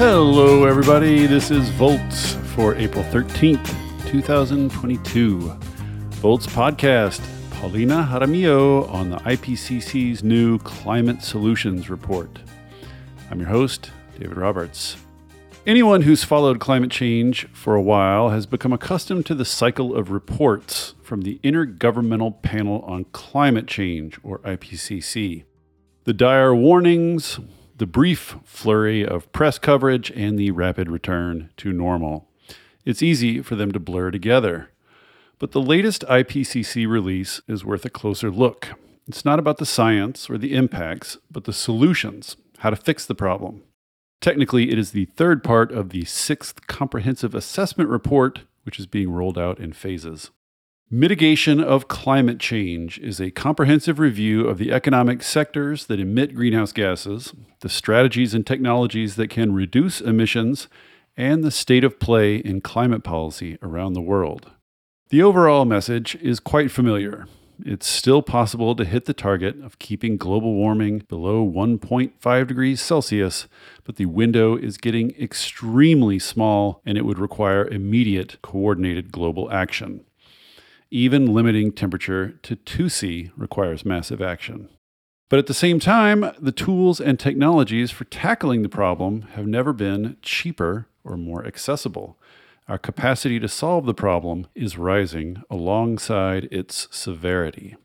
Hello, everybody. This is Volts for April 13th, 2022. Volts podcast. Paulina Jaramillo on the IPCC's new Climate Solutions Report. I'm your host, David Roberts. Anyone who's followed climate change for a while has become accustomed to the cycle of reports from the Intergovernmental Panel on Climate Change, or IPCC. The dire warnings, the brief flurry of press coverage, and the rapid return to normal. It's easy for them to blur together. But the latest IPCC release is worth a closer look. It's not about the science or the impacts, but the solutions, how to fix the problem. Technically, it is the third part of the sixth comprehensive assessment report, which is being rolled out in phases. Mitigation of climate change is a comprehensive review of the economic sectors that emit greenhouse gases, the strategies and technologies that can reduce emissions, and the state of play in climate policy around the world. The overall message is quite familiar. It's still possible to hit the target of keeping global warming below 1.5 degrees Celsius, but the window is getting extremely small and it would require immediate coordinated global action. Even limiting temperature to 2C requires massive action. But at the same time, the tools and technologies for tackling the problem have never been cheaper or more accessible. Our capacity to solve the problem is rising alongside its severity.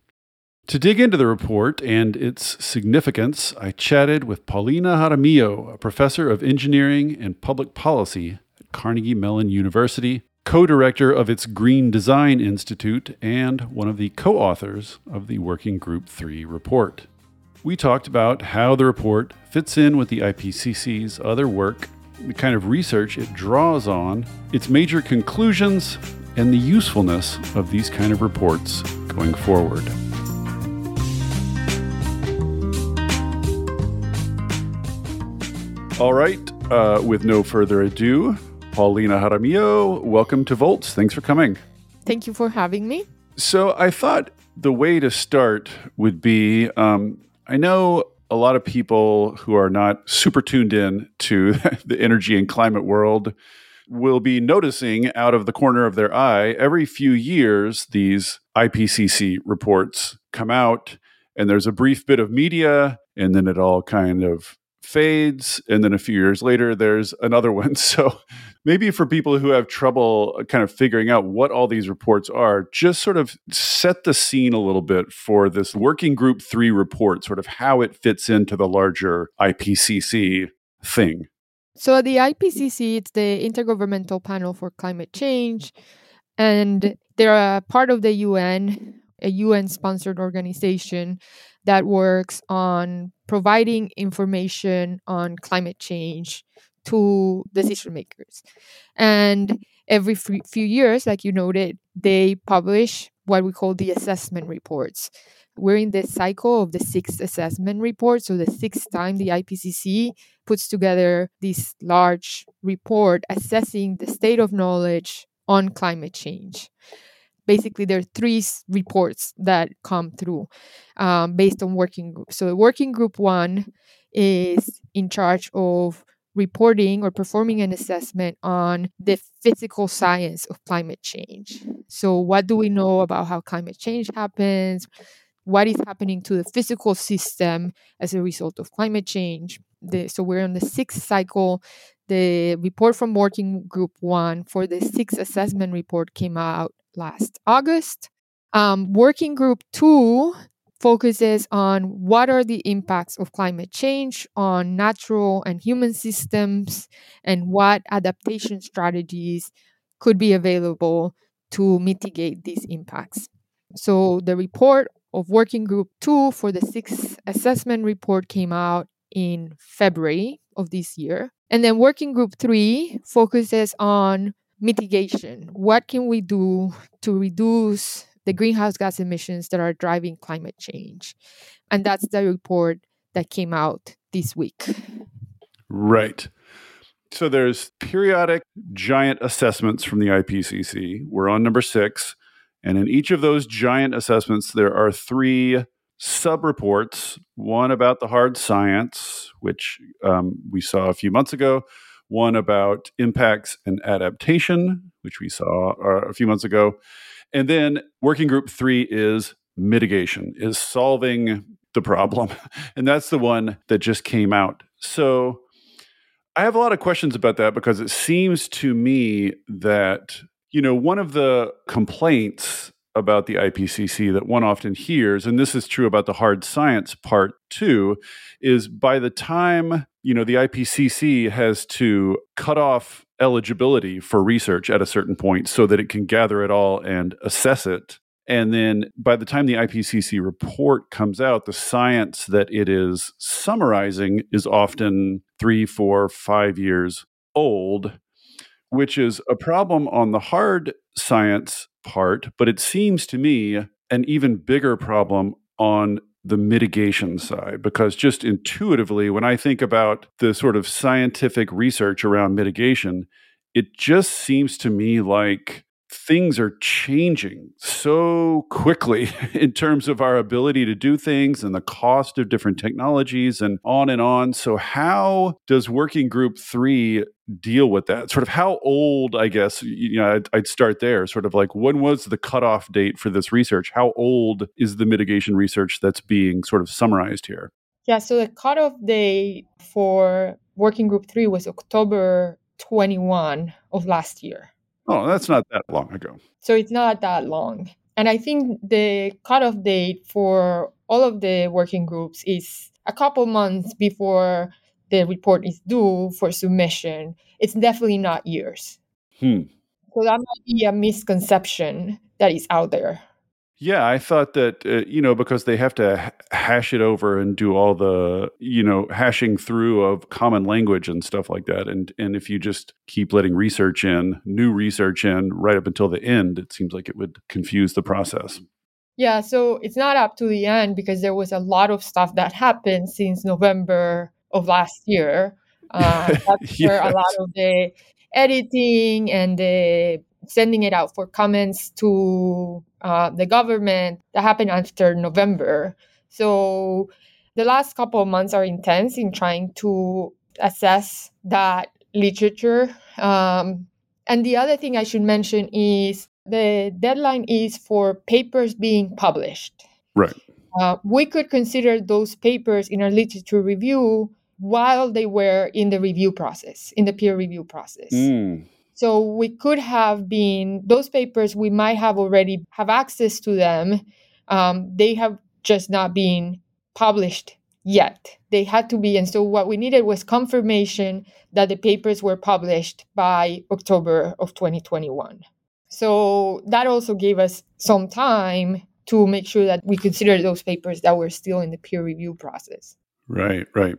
To dig into the report and its significance, I chatted with Paulina Jaramillo, a professor of engineering and public policy at Carnegie Mellon University, co director of its Green Design Institute, and one of the co authors of the Working Group 3 report. We talked about how the report fits in with the IPCC's other work, the kind of research it draws on, its major conclusions, and the usefulness of these kind of reports going forward. All right, uh, with no further ado, Paulina Jaramillo, welcome to Volts. Thanks for coming. Thank you for having me. So, I thought the way to start would be um, I know a lot of people who are not super tuned in to the energy and climate world will be noticing out of the corner of their eye every few years these IPCC reports come out and there's a brief bit of media and then it all kind of fades and then a few years later there's another one. So maybe for people who have trouble uh, kind of figuring out what all these reports are just sort of set the scene a little bit for this working group 3 report sort of how it fits into the larger IPCC thing. So the IPCC it's the intergovernmental panel for climate change and they're a part of the UN a UN sponsored organization that works on providing information on climate change to decision makers. And every few years, like you noted, they publish what we call the assessment reports. We're in this cycle of the sixth assessment report. So, the sixth time the IPCC puts together this large report assessing the state of knowledge on climate change basically there are three reports that come through um, based on working groups. So working group one is in charge of reporting or performing an assessment on the physical science of climate change. So what do we know about how climate change happens? What is happening to the physical system as a result of climate change? The, so we're on the sixth cycle. The report from Working Group One for the sixth assessment report came out last August. Um, working group two focuses on what are the impacts of climate change on natural and human systems and what adaptation strategies could be available to mitigate these impacts. So, the report of Working Group 2 for the sixth assessment report came out in February of this year. And then Working Group 3 focuses on mitigation. What can we do to reduce the greenhouse gas emissions that are driving climate change? And that's the report that came out this week. Right. So there's periodic giant assessments from the IPCC. We're on number six. And in each of those giant assessments, there are three sub reports one about the hard science, which um, we saw a few months ago, one about impacts and adaptation, which we saw uh, a few months ago. And then working group three is mitigation, is solving the problem. And that's the one that just came out. So I have a lot of questions about that because it seems to me that, you know, one of the complaints about the IPCC that one often hears, and this is true about the hard science part too, is by the time, you know, the IPCC has to cut off eligibility for research at a certain point so that it can gather it all and assess it. And then by the time the IPCC report comes out, the science that it is summarizing is often three, four, five years old, which is a problem on the hard science part, but it seems to me an even bigger problem on the mitigation side because just intuitively when i think about the sort of scientific research around mitigation it just seems to me like things are changing so quickly in terms of our ability to do things and the cost of different technologies and on and on. So, how does Working Group 3 deal with that? Sort of how old, I guess, you know, I'd, I'd start there. Sort of like when was the cutoff date for this research? How old is the mitigation research that's being sort of summarized here? Yeah, so the cutoff date for Working Group 3 was October 21 of last year. Oh, that's not that long ago. So it's not that long. And I think the cutoff date for all of the working groups is a couple months before the report is due for submission. It's definitely not years. Hmm. So that might be a misconception that is out there. Yeah, I thought that uh, you know because they have to hash it over and do all the you know hashing through of common language and stuff like that, and and if you just keep letting research in, new research in right up until the end, it seems like it would confuse the process. Yeah, so it's not up to the end because there was a lot of stuff that happened since November of last year. Uh, that's yes. where a lot of the editing and the sending it out for comments to uh, the government that happened after November. So the last couple of months are intense in trying to assess that literature. Um, and the other thing I should mention is the deadline is for papers being published. Right. Uh, we could consider those papers in our literature review while they were in the review process, in the peer review process. Mm. So we could have been those papers. We might have already have access to them. Um, they have just not been published yet. They had to be, and so what we needed was confirmation that the papers were published by October of 2021. So that also gave us some time to make sure that we consider those papers that were still in the peer review process. Right, right.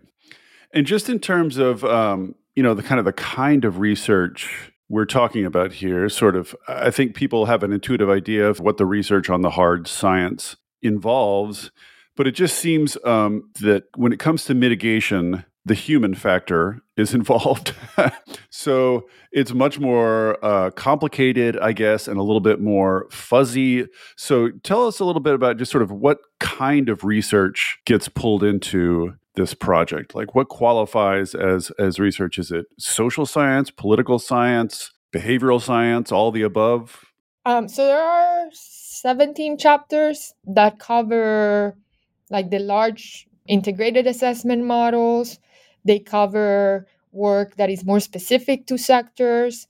And just in terms of um, you know the kind of the kind of research we're talking about here sort of i think people have an intuitive idea of what the research on the hard science involves but it just seems um, that when it comes to mitigation the human factor is involved. So it's much more uh, complicated i guess and a little bit more fuzzy. So tell us a little bit about just sort of what kind of research gets pulled into this project? Like what qualifies as as research? Is it social science, political science, behavioral science, all the above? Um, so there are 17 chapters that cover like the large integrated assessment models. They cover work that is more specific to sectors.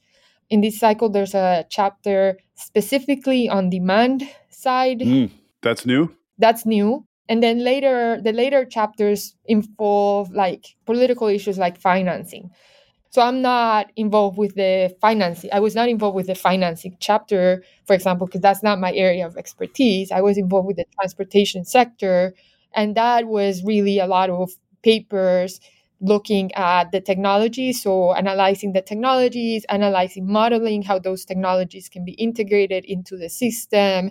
In this cycle, there's a chapter specifically on demand side. Mm, that's new. That's new and then later the later chapters involve like political issues like financing. So i'm not involved with the financing i was not involved with the financing chapter for example because that's not my area of expertise. I was involved with the transportation sector and that was really a lot of papers looking at the technology so analyzing the technologies analyzing modeling how those technologies can be integrated into the system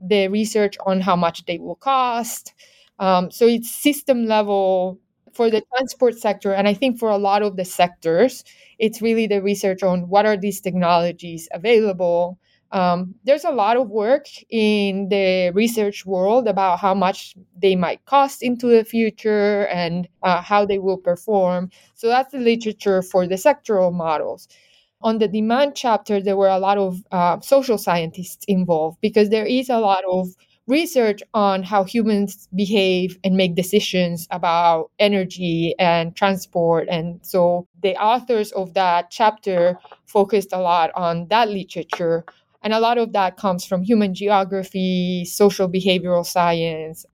the research on how much they will cost. Um, so it's system level for the transport sector. And I think for a lot of the sectors, it's really the research on what are these technologies available, Um, there's a lot of work in the research world about how much they might cost into the future and uh, how they will perform. So that's the literature for the sectoral models. On the demand chapter, there were a lot of uh, social scientists involved because there is a lot of research on how humans behave and make decisions about energy and transport. And so the authors of that chapter focused a lot on that literature. And a lot of that comes from human geography, social behavioral science.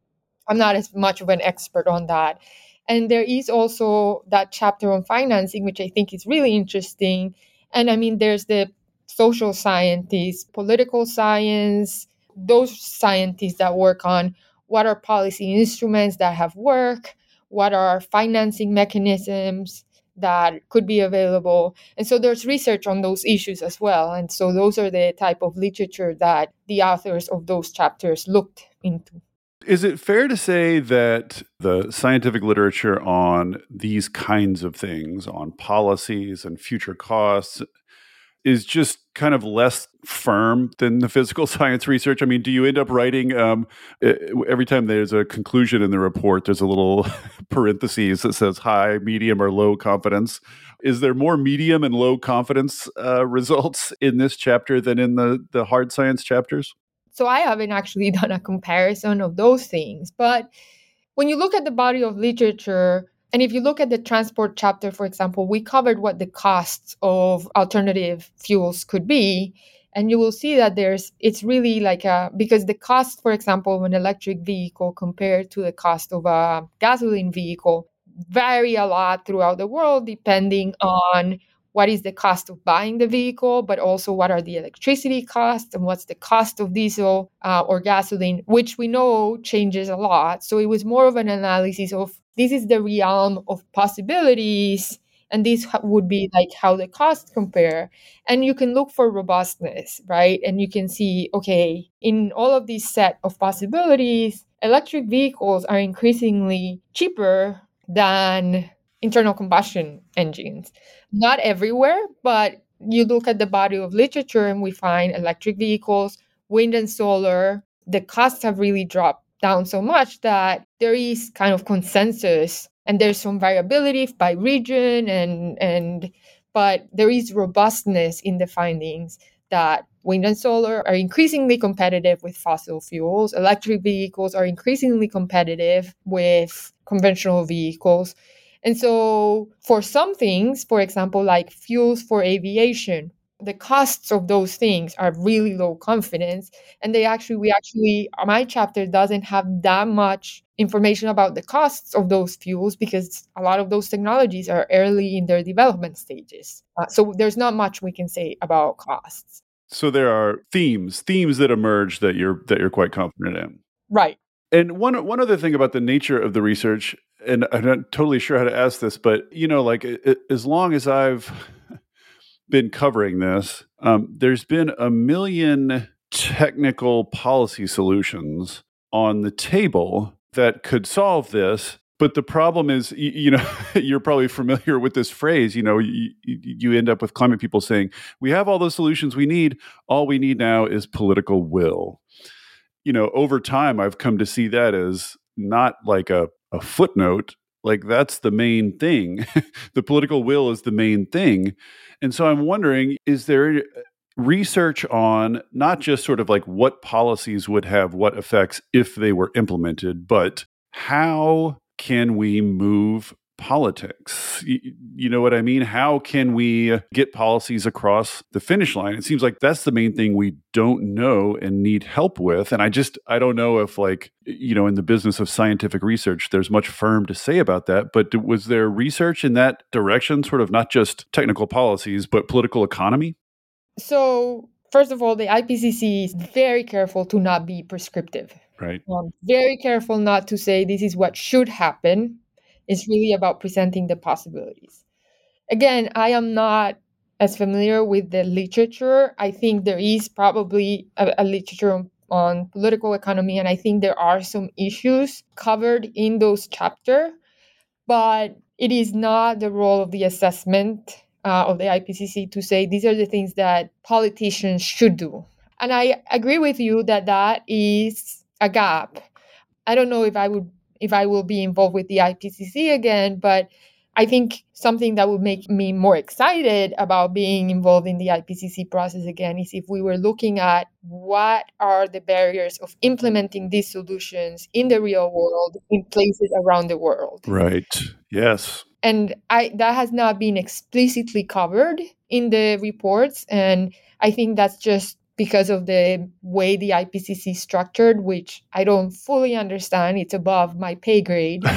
I'm not as much of an expert on that. And there is also that chapter on financing, which I think is really interesting. And I mean, there's the social scientists, political science, those scientists that work on what are policy instruments that have worked, what are financing mechanisms that could be available. And so there's research on those issues as well. And so those are the type of literature that the authors of those chapters looked into. Is it fair to say that the scientific literature on these kinds of things, on policies and future costs, is just kind of less firm than the physical science research? I mean, do you end up writing um, every time there's a conclusion in the report, there's a little parentheses that says high, medium, or low confidence? Is there more medium and low confidence uh, results in this chapter than in the, the hard science chapters? So I haven't actually done a comparison of those things. But when you look at the body of literature, and if you look at the transport chapter, for example, we covered what the costs of alternative fuels could be. And you will see that there's, it's really like a, because the cost, for example, of an electric vehicle compared to the cost of a gasoline vehicle vary a lot throughout the world depending on what is the cost of buying the vehicle, but also what are the electricity costs and what's the cost of diesel uh, or gasoline, which we know changes a lot. So it was more of an analysis of this is the realm of possibilities and this would be like how the costs compare and you can look for robustness right and you can see okay in all of these set of possibilities electric vehicles are increasingly cheaper than internal combustion engines. Not everywhere but you look at the body of literature and we find electric vehicles wind and solar the costs have really dropped down so much that there is kind of consensus and there's some variability by region and and but there is robustness in the findings that wind and solar are increasingly competitive with fossil fuels. Electric vehicles are increasingly competitive with conventional vehicles and so for some things for example like fuels for aviation the costs of those things are really low confidence and they actually we actually my chapter doesn't have that much information about the costs of those fuels because a lot of those technologies are early in their development stages. Uh, so there's not much we can say about costs. So there are themes themes that emerge that you're that you're quite confident in. Right and one one other thing about the nature of the research and i'm not totally sure how to ask this but you know like it, as long as i've been covering this, um, there's been a million technical policy solutions on the table that could solve this. But the problem is, you, you know, you're probably familiar with this phrase. You know, you, you end up with climate people saying, "We have all the solutions we need. All we need now is political will." You know, over time, I've come to see that as not like a, a footnote. Like that's the main thing. the political will is the main thing and so I'm wondering is there uh, research on not just sort of like what policies would have what effects if they were implemented, but how can we move politics. You, know what I mean? How can we get policies across the finish line? It seems like that's the main thing we don't know and need help with. And I just, I don't know if, like, you know, in the business of scientific research, there's much firm to say about that. But was there research in that direction, sort of not just technical policies, but political economy? So, first of all, the IPCC is very careful to not be prescriptive. Right. Um, very careful not to say this is what should happen it's really about presenting the possibilities. Again, I am not as familiar with the literature. I think there is probably a, a literature on, on, political economy, and I think there are some issues covered in those chapter, but it is not the role of the assessment uh, of the IPCC to say these are the things that politicians should do. And I agree with you that that is a gap. I don't know if I would if I will be involved with the IPCC again, but I think something that would make me more excited about being involved in the IPCC process again is if we were looking at what are the barriers of implementing these solutions in the real world in places around the world. Right. Yes. And I that has not been explicitly covered in the reports and I think that's just because of the way the IPCC is structured, which I don't fully understand. It's above my pay grade.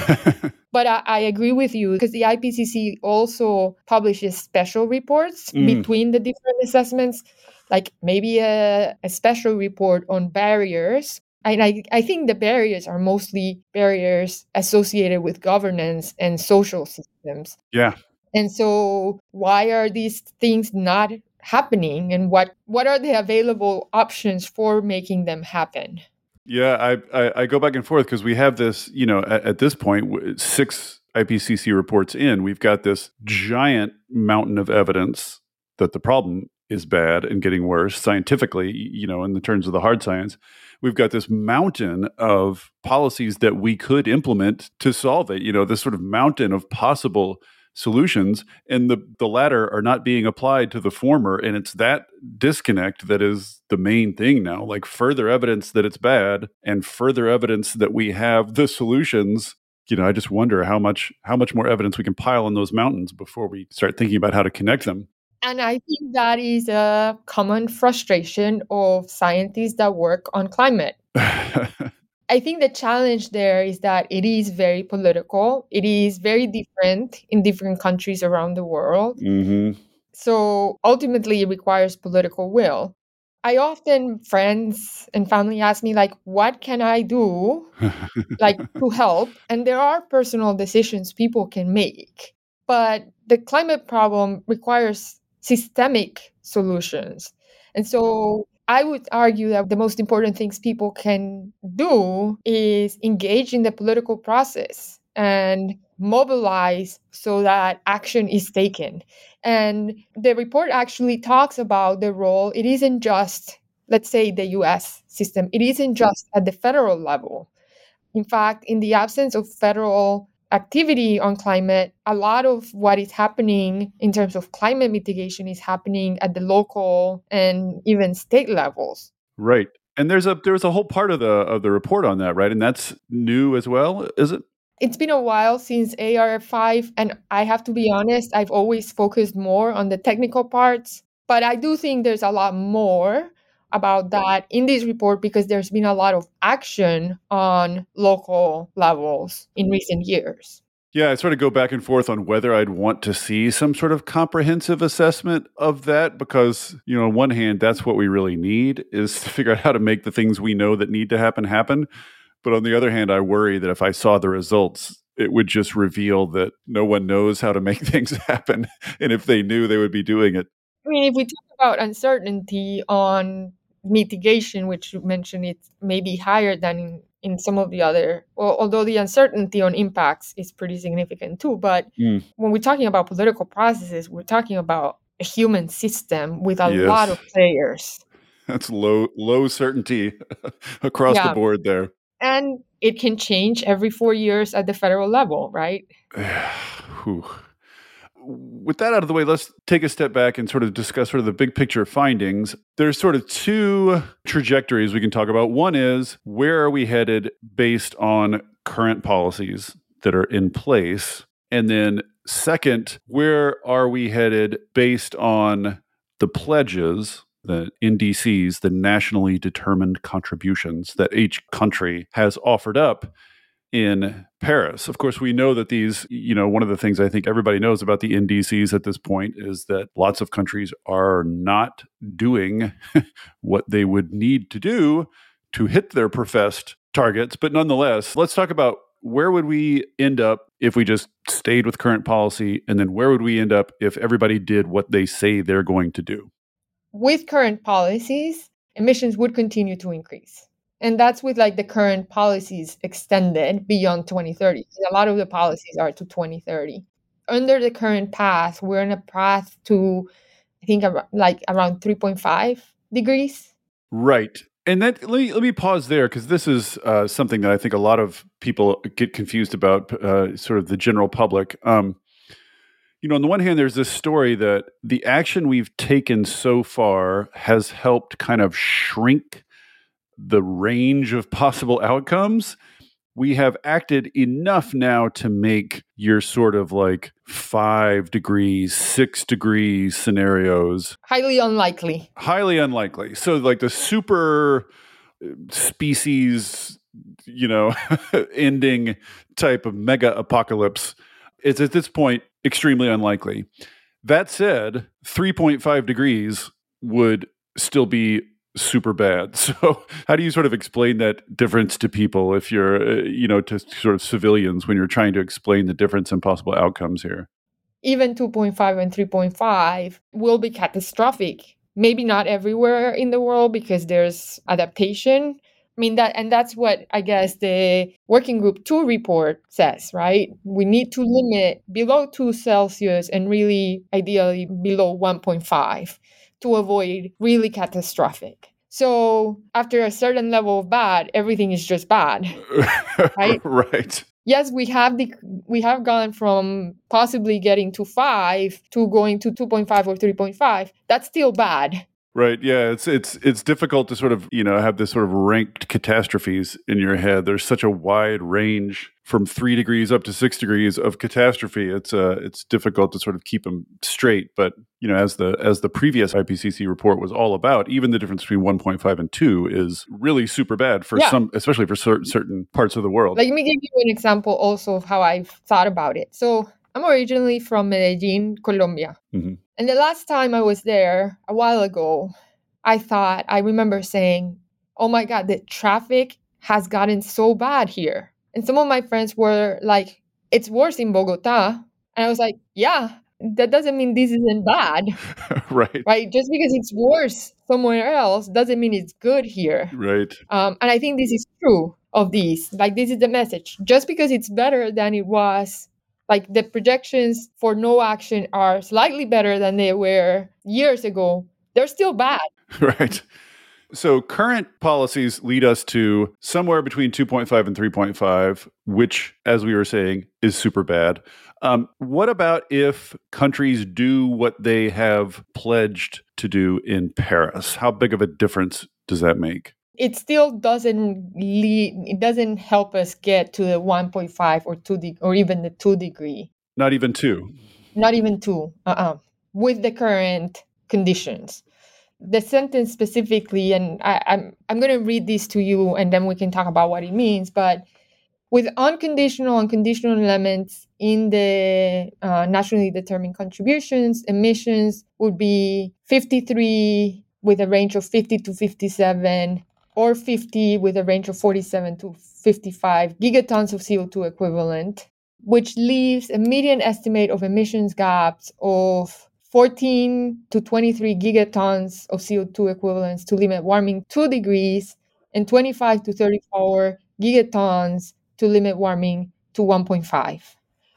But I, I agree with you because the IPCC also publishes special reports mm. between the different assessments, like maybe a, a special report on barriers. And I, I think the barriers are mostly barriers associated with governance and social systems. Yeah. And so why are these things not happening and what what are the available options for making them happen? Yeah, I, I, I go back and forth because we have this, you know, at, at this point, six IPCC reports in, we've got this giant mountain of evidence that the problem is bad and getting worse scientifically, you know, in the terms of the hard science. We've got this mountain of policies that we could implement to solve it, you know, this sort of mountain of possible solutions and the the latter are not being applied to the former and it's that disconnect that is the main thing now like further evidence that it's bad and further evidence that we have the solutions you know i just wonder how much how much more evidence we can pile on those mountains before we start thinking about how to connect them and I think that is a common frustration of scientists that work on climate. I think the challenge there is that it is very political. It is very different in different countries around the world. Mm-hmm. So ultimately, it requires political will. I often friends and family ask me like, "What can I do, like to help?" And there are personal decisions people can make, but the climate problem requires systemic solutions. And so I would argue that the most important things people can do is engage in the political process and mobilize so that action is taken. And the report actually talks about the role, it isn't just, let's say, the US system, it isn't just at the federal level. In fact, in the absence of federal activity on climate, a lot of what is happening in terms of climate mitigation is happening at the local and even state levels. Right. And there's a there's a whole part of the of the report on that, right? And that's new as well, is it? It's been a while since AR5 and I have to be honest, I've always focused more on the technical parts, but I do think there's a lot more about that in this report because there's been a lot of action on local levels in recent years. Yeah, I sort of go back and forth on whether I'd want to see some sort of comprehensive assessment of that because, you know, on one hand, that's what we really need is to figure out how to make the things we know that need to happen happen. But on the other hand, I worry that if I saw the results, it would just reveal that no one knows how to make things happen. And if they knew, they would be doing it. I mean, if we talk about uncertainty on mitigation, which you mentioned, it may be higher than in, in some of the other, well, although the uncertainty on impacts is pretty significant too. But mm. when we're talking about political processes, we're talking about a human system with a yes. lot of players. That's low low certainty across yeah. the board there. And it can change every four years at the federal level, right? with that out of the way, let's take a step back and sort of discuss sort of the big picture findings. There's sort of two trajectories we can talk about. One is where are we headed based on current policies that are in place? And then second, where are we headed based on the pledges the NDCs, the nationally determined contributions that each country has offered up in Paris. Of course, we know that these, you know, one of the things I think everybody knows about the NDCs at this point is that lots of countries are not doing what they would need to do to hit their professed targets. But nonetheless, let's talk about where would we end up if we just stayed with current policy? And then where would we end up if everybody did what they say they're going to do? With current policies, emissions would continue to increase and that's with like the current policies extended beyond 2030 a lot of the policies are to 2030 under the current path we're in a path to i think like around 3.5 degrees Right. And then let me let me pause there because this is uh, something that I think a lot of people get confused about, uh, sort of the general public. Um, you know, on the one hand, there's this story that the action we've taken so far has helped kind of shrink the range of possible outcomes. We have acted enough now to make your sort of like five degrees, six degrees scenarios highly unlikely. highly unlikely. So, like the super uh, species, you know, ending type of mega apocalypse is at this point extremely unlikely. That said, 3.5 degrees would still be super bad. So, how do you sort of explain that difference to people if you're, uh, you know, to sort of civilians when you're trying to explain the difference in possible outcomes here? Even 2.5 and 3.5 will be catastrophic. Maybe not everywhere in the world because there's adaptation. I mean that and that's what I guess the working group 2 report says, right? We need to limit below 2 Celsius and really ideally below 1.5 to avoid really catastrophic. So after a certain level of bad, everything is just bad. Right? right. Yes, we have the we have gone from possibly getting to 5 to going to 2.5 or 3.5. That's still bad. Right. Yeah. It's it's it's difficult to sort of you know have this sort of ranked catastrophes in your head. There's such a wide range from three degrees up to six degrees of catastrophe. It's uh it's difficult to sort of keep them straight. But you know, as the as the previous IPCC report was all about, even the difference between 1.5 and two is really super bad for Yeah. some, especially for certain certain parts of the world. Let me give you an example also of how I've thought about it. So I'm originally from Medellin, Colombia. Mhm. And the last time I was there, a while ago, I thought, I remember saying, oh my God, the traffic has gotten so bad here. And some of my friends were like, it's worse in Bogota. And I was like, yeah, that doesn't mean this isn't bad, right. right? Just because it's worse somewhere else doesn't mean it's good here. Right. Um, and I think this is true of these. Like, this is the message. Just because it's better than it was, like, the projections for no action are slightly better than they were years ago, they're still bad. Right. So current policies lead us to somewhere between 2.5 and 3.5, which, as we were saying, is super bad. Um, what about if countries do what they have pledged to do in Paris? How big of a difference does that make? It still doesn't lead, it doesn't help us get to the 1.5 or 2 de- or even the 2 degree, Not even two. not even 2, uh-uh, with the current conditions. the sentence specifically, and I, I'm I'm going to read this to you, and then we can talk about what it means. But with unconditional and conditional elements in the uh, nationally determined contributions, emissions would be 53 with a range of 50 to 57, or 50 with a range of 47 to 55 gigatons of CO2 equivalent, which leaves a median estimate of emissions gaps of 14 to 23 gigatons of CO2 equivalents to limit warming 2 degrees and 25 to 34 gigatons to limit warming to 1.5.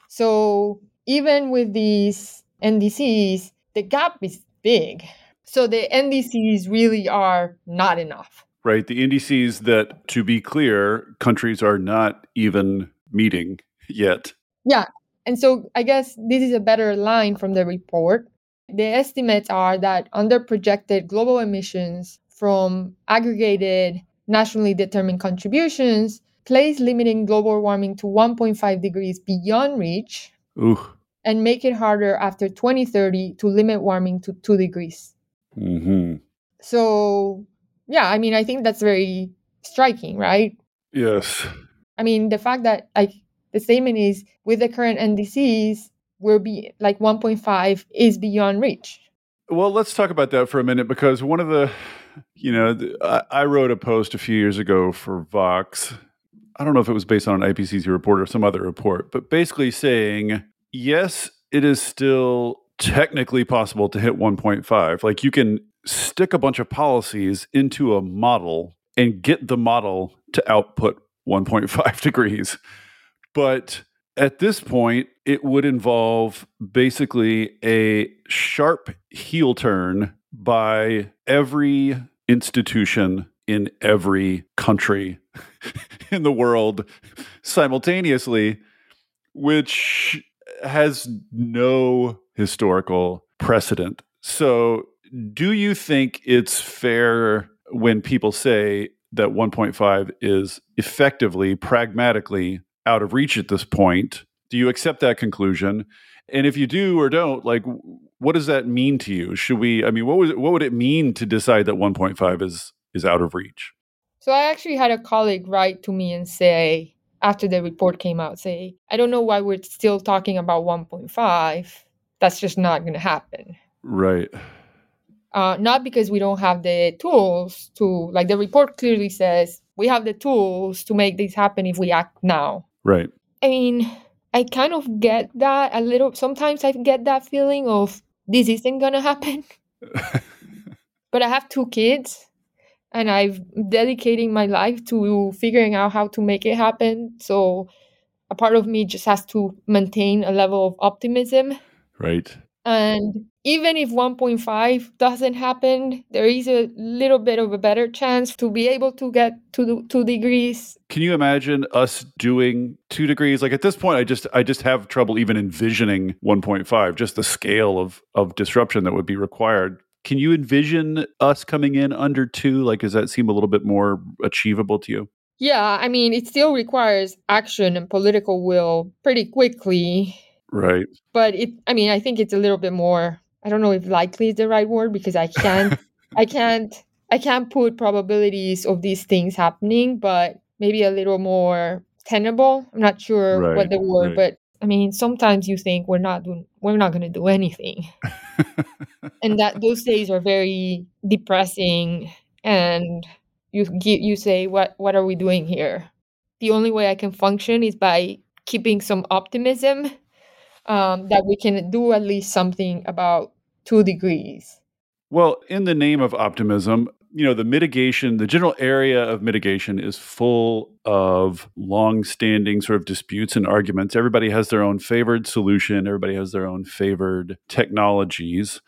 So even with these NDCs, the gap is big. So the NDCs really are not enough. Right. The NDCs that, to be clear, countries are not even meeting yet. Yeah. And so I guess this is a better line from the report. The estimates are that under projected global emissions from aggregated nationally determined contributions place limiting global warming to 1.5 degrees beyond reach Ooh. and make it harder after 2030 to limit warming to 2 degrees. hmm So, yeah, I mean, I think that's very striking, right? Yes. I mean, the fact that like the statement is with the current NDCs, we're be like 1.5 is beyond reach. Well, let's talk about that for a minute because one of the, you know, the, I, I wrote a post a few years ago for Vox. I don't know if it was based on an IPCC report or some other report, but basically saying, yes, it is still technically possible to hit 1.5. Like you can stick a bunch of policies into a model and get the model to output 1.5 degrees. But at this point, it would involve basically a sharp heel turn by every institution in every country in the world simultaneously, which has no historical precedent. So, do you think it's fair when people say that 1.5 is effectively, pragmatically out of reach at this point? Do you accept that conclusion? And if you do or don't, like, what does that mean to you? Should we? I mean, what was what would it mean to decide that 1.5 is is out of reach? So I actually had a colleague write to me and say, after the report came out, say, I don't know why we're still talking about 1.5. That's just not going to happen. Right. Uh, not because we don't have the tools to, like the report clearly says, we have the tools to make this happen if we act now. Right. I mean, I kind of get that a little. Sometimes I get that feeling of this isn't going to happen. but I have two kids and I've dedicating my life to figuring out how to make it happen. So a part of me just has to maintain a level of optimism. Right. And even if 1.5 doesn't happen, there is a little bit of a better chance to be able to get to two degrees. Can you imagine us doing two degrees? Like at this point, I just I just have trouble even envisioning 1.5, just the scale of of disruption that would be required. Can you envision us coming in under two? Like, does that seem a little bit more achievable to you? Yeah, I mean, it still requires action and political will pretty quickly. Right. But it, I mean, I think it's a little bit more. I don't know if likely is the right word because I can't, I can't, I can't put probabilities of these things happening, but maybe a little more tenable. I'm not sure right, what the word, right. but I mean, sometimes you think we're not doing, we're not going to do anything, and that those days are very depressing. And you you say, what what are we doing here? The only way I can function is by keeping some optimism um, that we can do at least something about two degrees. Well, in the name of optimism, you know the mitigation the general area of mitigation is full of long-standing sort of disputes and arguments. Everybody has their own favored solution. Everybody has their own favored technologies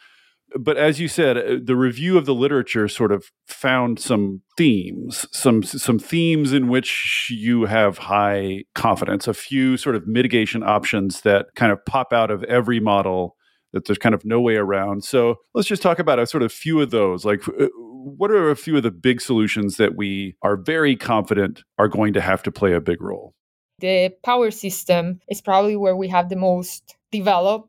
but as you said uh, the review of the literature sort of found some themes some some themes in which you have high confidence a few sort of mitigation options that kind of pop out of every model that there's kind of no way around. So let's just talk about a sort of few of those. Like, uh, what are a few of the big solutions that we are very confident are going to have to play a big role? The power system is probably where we have the most developed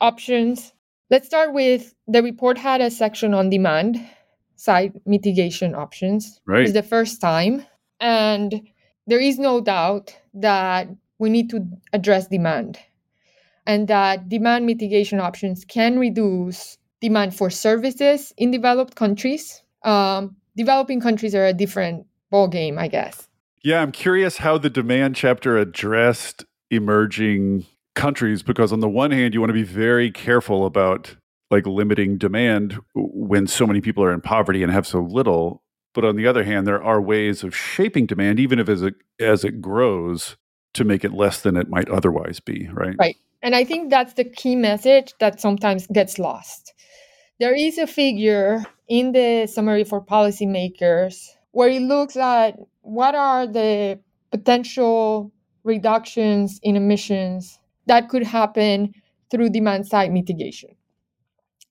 options. Let's start with the report had a section on demand side mitigation options. Right. It's the first time. And there is no doubt that we need to address demand and that demand mitigation options can reduce demand for services in developed countries. Um, developing countries are a different ballgame, I guess. Yeah, I'm curious how the demand chapter addressed emerging countries because on the one hand you want to be very careful about like limiting demand when so many people are in poverty and have so little. But on the other hand there are ways of shaping demand even if as it as it grows to make it less than it might otherwise be right? Right. And I think that's the key message that sometimes gets lost. There is a figure in the summary for policymakers where it looks at what are the potential reductions in emissions that could happen through demand side mitigation.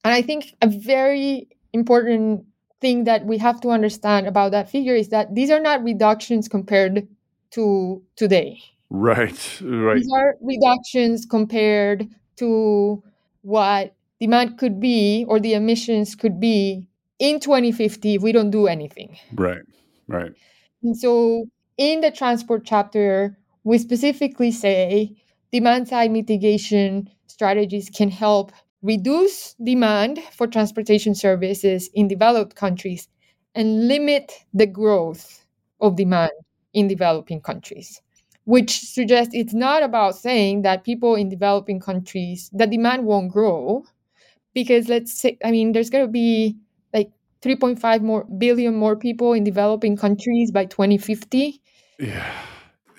And I think a very important thing that we have to understand about that figure is that these are not reductions compared to today. Right, right. These are reductions compared to what demand could be or the emissions could be in 2050 if we don't do anything. Right, right. And so in the transport chapter, we specifically say demand side mitigation strategies can help reduce demand for transportation services in developed countries and limit the growth of demand in developing countries which suggests it's not about saying that people in developing countries that demand won't grow because let's say i mean there's going to be like 3.5 more billion more people in developing countries by 2050 yeah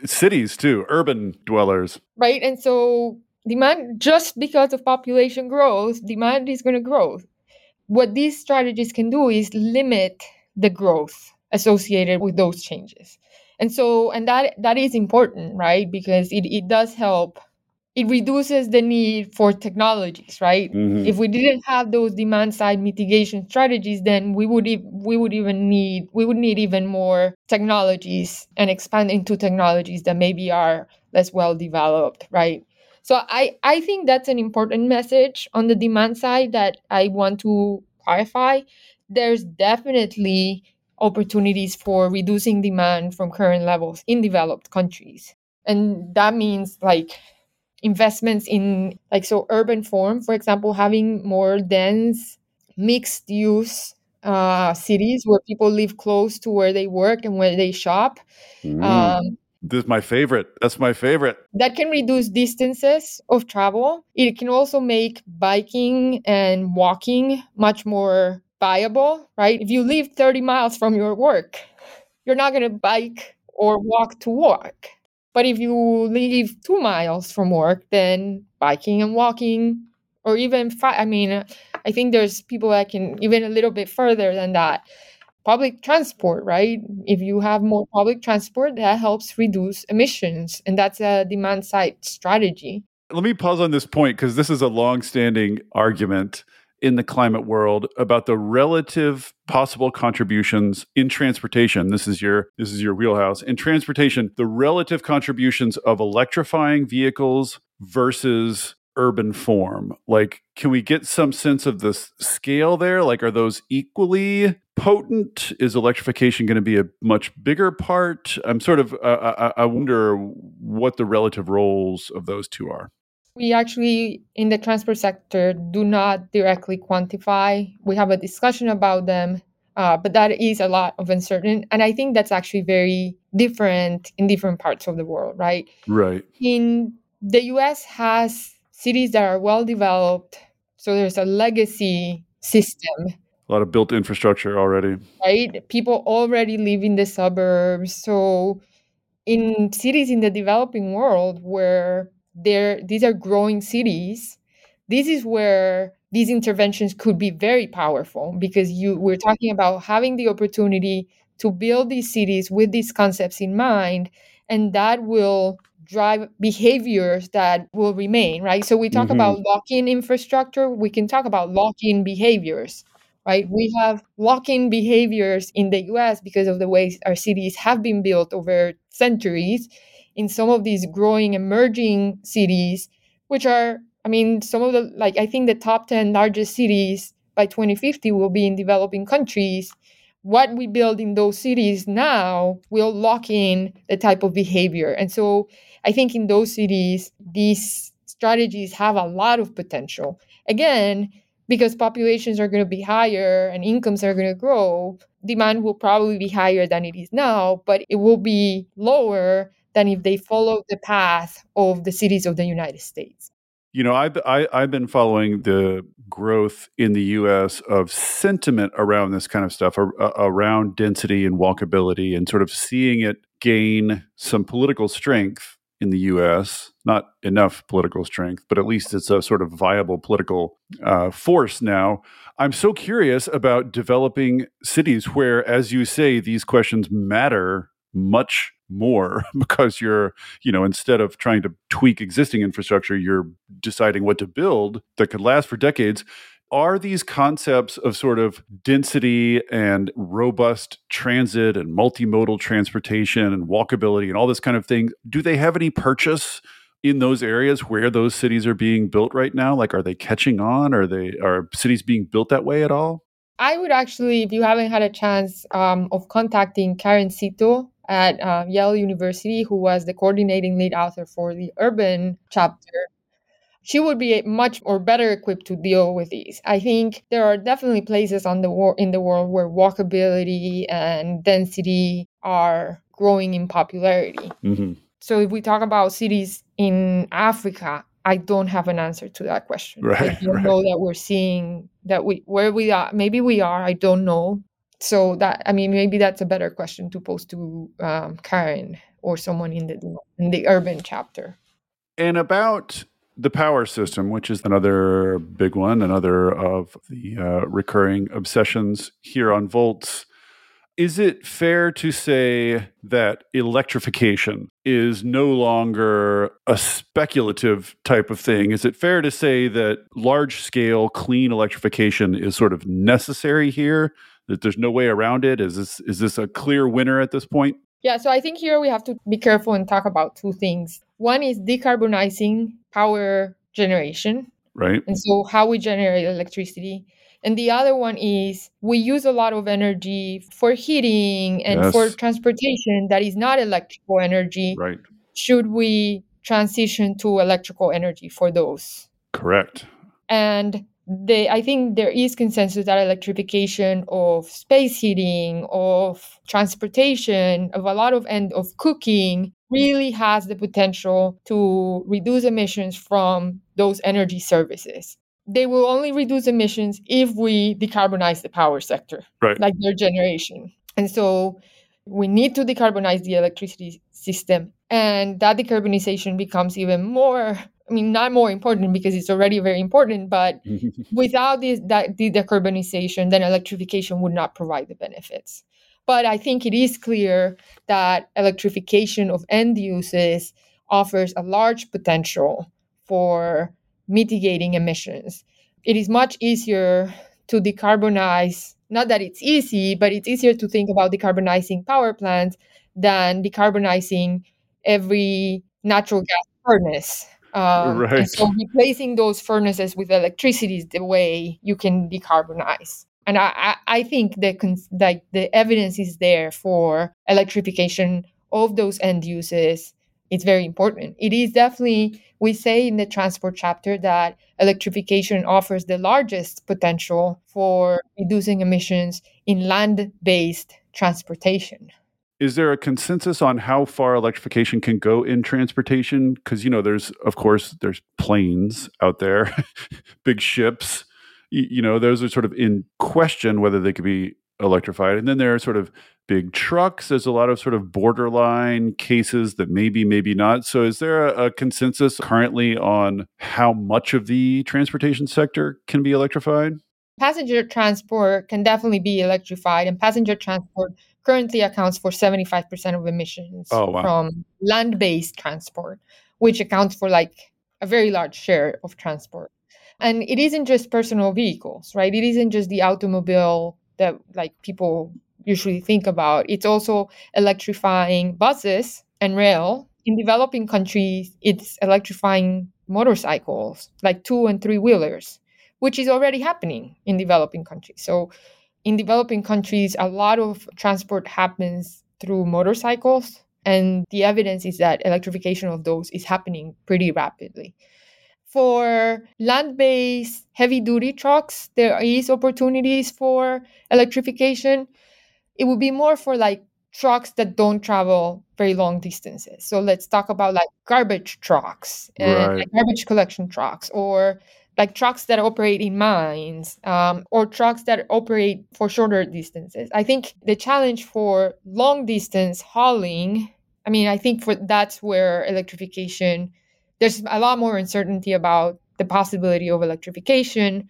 cities too urban dwellers right and so demand just because of population growth demand is going to grow what these strategies can do is limit the growth associated with those changes. And so, and that that is important, right? Because it, it does help it reduces the need for technologies, right? Mm-hmm. If we didn't have those demand side mitigation strategies, then we would e- we would even need we would need even more technologies and expand into technologies that maybe are less well developed, right? So I I think that's an important message on the demand side that I want to clarify. There's definitely opportunities for reducing demand from current levels in developed countries. And that means like investments in like so urban form for example having more dense mixed use uh, cities where people live close to where they work and where they shop. Mm. um, this is my favorite. That's my favorite. that can reduce distances of travel. It can also make biking and walking much more viable right? If you live 30 miles from your work you're not going to bike or walk to work but if you live two miles from work, then biking and walking, or even fi- I mean, I think there's people that can even a little bit further than that. Public transport, right? If you have more public transport, that helps reduce emissions, and that's a demand side strategy. Let me pause on this point because this is a long-standing argument in the climate world about the relative possible contributions in transportation. This is your this is your wheelhouse. In transportation the relative contributions of electrifying vehicles versus urban form. Like can we get some sense of the scale there? Like are those equally potent? Is electrification going to be a much bigger part? I'm sort of uh, I, I wonder what the relative roles of those two are we actually, in the transport sector, do not directly quantify. We have a discussion about them, uh, but that is a lot of uncertain. And I think that's actually very different in different parts of the world, right? Right. In the US has cities that are well developed. So there's a legacy system. A lot of built infrastructure already. Right? People already live in the suburbs. So in cities in the developing world where there these are growing cities. This is where these interventions could be very powerful because you we're talking about having the opportunity to build these cities with these concepts in mind and that will drive behaviors that will remain right? So we talk mm-hmm. about lock-in infrastructure we can talk about lock-in behaviors right? We have lock-in behaviors in the us because of the ways our cities have been built over centuries in some of these growing emerging cities, which are, I mean, some of the, like, I think the top 10 largest cities by 2050 will be in developing countries. What we build in those cities now will lock in the type of behavior. And so I think in those cities, these strategies have a lot of potential. Again, because populations are going to be higher and incomes are going to grow, demand will probably be higher than it is now, but it will be lower than if they follow the path of the cities of the United States. You know, I've, I, have i have been following the growth in the US of sentiment around this kind of stuff, around density and walkability, and sort of seeing it gain some political strength in the US. Not enough political strength, but at least it's a sort of viable political uh, force now. I'm so curious about developing cities where, as you say, these questions matter much more because you're, you know, instead of trying to tweak existing infrastructure, you're deciding what to build that could last for decades. Are these concepts of sort of density and robust transit and multimodal transportation and walkability and all this kind of thing, do they have any purchase in those areas where those cities are being built right now? Like, are they catching on? Are they are cities being built that way at all? I would actually, if you haven't had a chance um, of contacting Karen Seto, at uh, Yale University, who was the coordinating lead author for the urban chapter, she would be much or better equipped to deal with these. I think there are definitely places on the wor- in the world where walkability and density are growing in popularity. Mm-hmm. So if we talk about cities in Africa, I don't have an answer to that question. Right, I don't right. know that we're seeing that we where we are. Maybe we are. I don't know so that i mean maybe that's a better question to pose to um, karen or someone in the in the urban chapter and about the power system which is another big one another of the uh, recurring obsessions here on volts Is it fair to say that electrification is no longer a speculative type of thing? Is it fair to say that large scale clean electrification is sort of necessary here? That there's no way around it? Is this is this a clear winner at this point? Yeah, so I think here we have to be careful and talk about two things. One is decarbonizing power generation. Right. And so how we generate electricity. And the other one is we use a lot of energy for heating and yes. for transportation that is not electrical energy. Right. Should we transition to electrical energy for those? Correct. And they, I think there is consensus that electrification of space heating, of transportation, of a lot of and of cooking really has the potential to reduce emissions from those energy services they will only reduce emissions if we decarbonize the power sector, right. like their generation. And so we need to decarbonize the electricity system. And that decarbonization becomes even more, I mean, not more important because it's already very important, but without this, that, the decarbonization, then electrification would not provide the benefits. But I think it is clear that electrification of end uses offers a large potential for mitigating emissions. It is much easier to decarbonize, not that it's easy, but it's easier to think about decarbonizing power plants than decarbonizing every natural gas furnace. Um, right. so replacing those furnaces with electricity is the way you can decarbonize. And I, I, think that like the evidence is there for electrification of those end uses it's very important. It is definitely, we say in the transport chapter that electrification offers the largest potential for reducing emissions in land based transportation. Is there a consensus on how far electrification can go in transportation? Because, you know, there's, of course, there's planes out there, big ships. You, you know, those are sort of in question whether they could be electrified. And then there are sort of big trucks. There's a lot of sort of borderline cases that maybe, maybe not. So, is there a, a, consensus currently on how much of the transportation sector can be electrified? Passenger transport can definitely be electrified, and passenger transport currently accounts for 75% of emissions oh, wow. from land based transport, which accounts for like a very large share of transport. And it isn't just personal vehicles, right? It isn't just the automobile that like people usually think about. It's also electrifying buses and rail. In developing countries, it's electrifying motorcycles, like two and three wheelers, which is already happening in developing countries. So, in developing countries, a lot of transport happens through motorcycles, and the evidence is that electrification of those is happening pretty rapidly. For land based heavy duty trucks, there is opportunities for electrification it would be more for like trucks that don't travel very long distances. So let's talk about like garbage trucks and right. like garbage collection trucks or like trucks that operate in mines um, or trucks that operate for shorter distances. I think the challenge for long distance hauling, I mean, I think for that's where electrification, there's a lot more uncertainty about the possibility of electrification.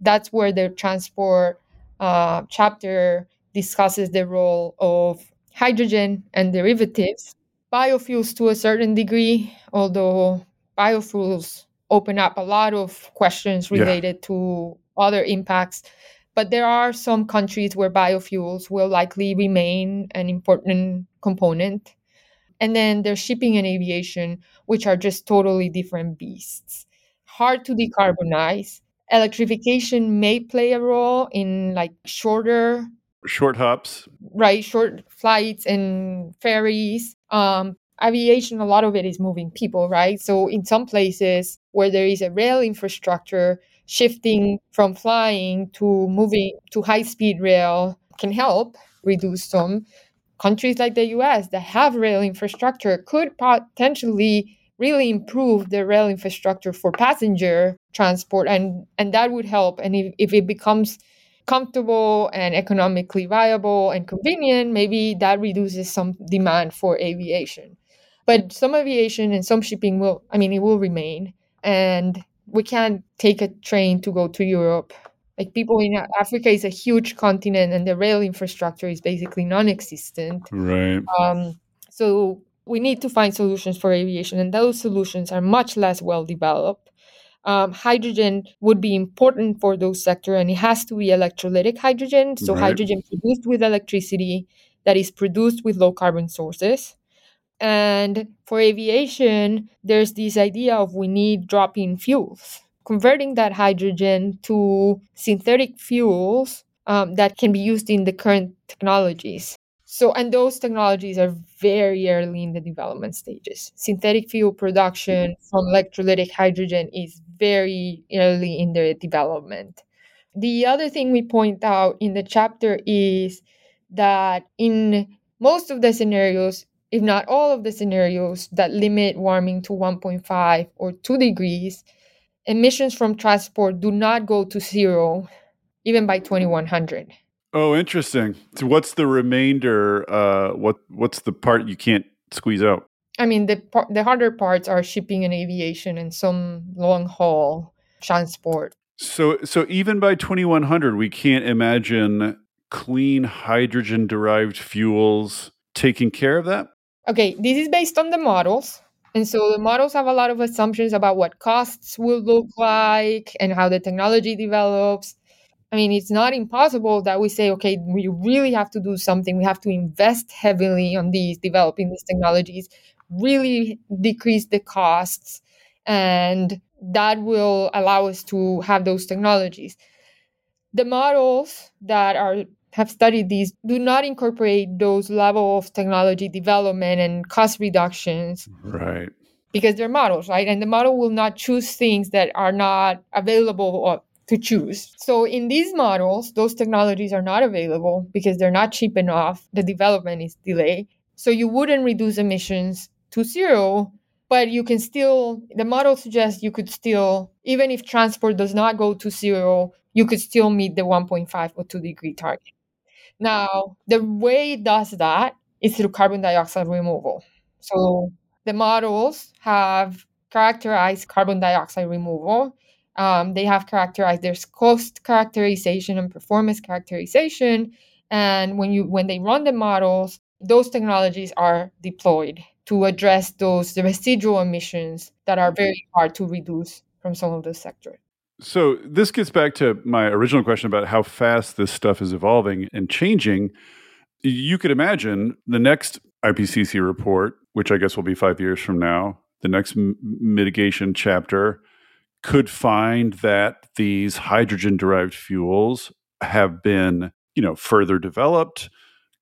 That's where the transport uh, chapter discusses the role of hydrogen and derivatives, biofuels to a certain degree, although biofuels open up a lot of questions related yeah. to other impacts. But there are some countries where biofuels will likely remain an important component. And then there's shipping and aviation, which are just totally different beasts. Hard to decarbonize. Electrification may play a role in like shorter short hops right short flights and ferries um aviation a lot of it is moving people right so in some places where there is a rail infrastructure shifting from flying to moving to high speed rail can help reduce some countries like the US that have rail infrastructure could potentially really improve the rail infrastructure for passenger transport and and that would help and if, if it becomes comfortable and economically viable and convenient, maybe that reduces some demand for aviation. But some aviation and some shipping will, I mean, it will remain. And we can't take a train to go to Europe Like people in Africa is a huge continent, and the rail infrastructure is basically non-existent. Right. Um, so we need to find solutions for aviation, and those solutions are much less well developed. Um, hydrogen would be important for those sectors, and it has to be electrolytic hydrogen. So Right. hydrogen produced with electricity that is produced with low carbon sources. And for aviation, there's this idea of we need drop in fuels. Converting that hydrogen to synthetic fuels um, that can be used in the current technologies. So, and those technologies are very early in the development stages. Synthetic fuel production from electrolytic hydrogen is very early in the development. The other thing we point out in the chapter is that in most of the scenarios, if not all of the scenarios that limit warming to 1.5 or 2 degrees, emissions from transport do not go to zero even by 2100. Oh, interesting. So what's the remainder? Uh, what what's the part you can't squeeze out? I mean, the par- the harder parts are shipping and aviation and some long haul transport. So so even by 2100, we can't imagine clean hydrogen derived fuels taking care of that. Okay, this is based on the models. And so the models have a lot of assumptions about what costs will look like and how the technology develops. I mean, it's not impossible that we say, okay, we really have to do something. We have to invest heavily on these, developing these technologies, really decrease the costs, and that will allow us to have those technologies. The models that are have studied these do not incorporate those level of technology development and cost reductions Right. because they're models, right? And the model will not choose things that are not available or to choose. So in these models, those technologies are not available because they're not cheap enough. The development is delayed. So you wouldn't reduce emissions to zero, but you can still the model suggests you could still even if transport does not go to zero, you could still meet the 1.5 or 2 degree target. Now, the way it does that is through carbon dioxide removal. So the models have characterized carbon dioxide removal. Um, they have characterized there's cost characterization and performance characterization. And when you when they run the models, those technologies are deployed to address those the residual emissions that are very hard to reduce from some of those sectors. So this gets back to my original question about how fast this stuff is evolving and changing. You could imagine the next IPCC report, which I guess will be five years from now, the next m- mitigation chapter could find that these hydrogen derived fuels have been, you know, further developed,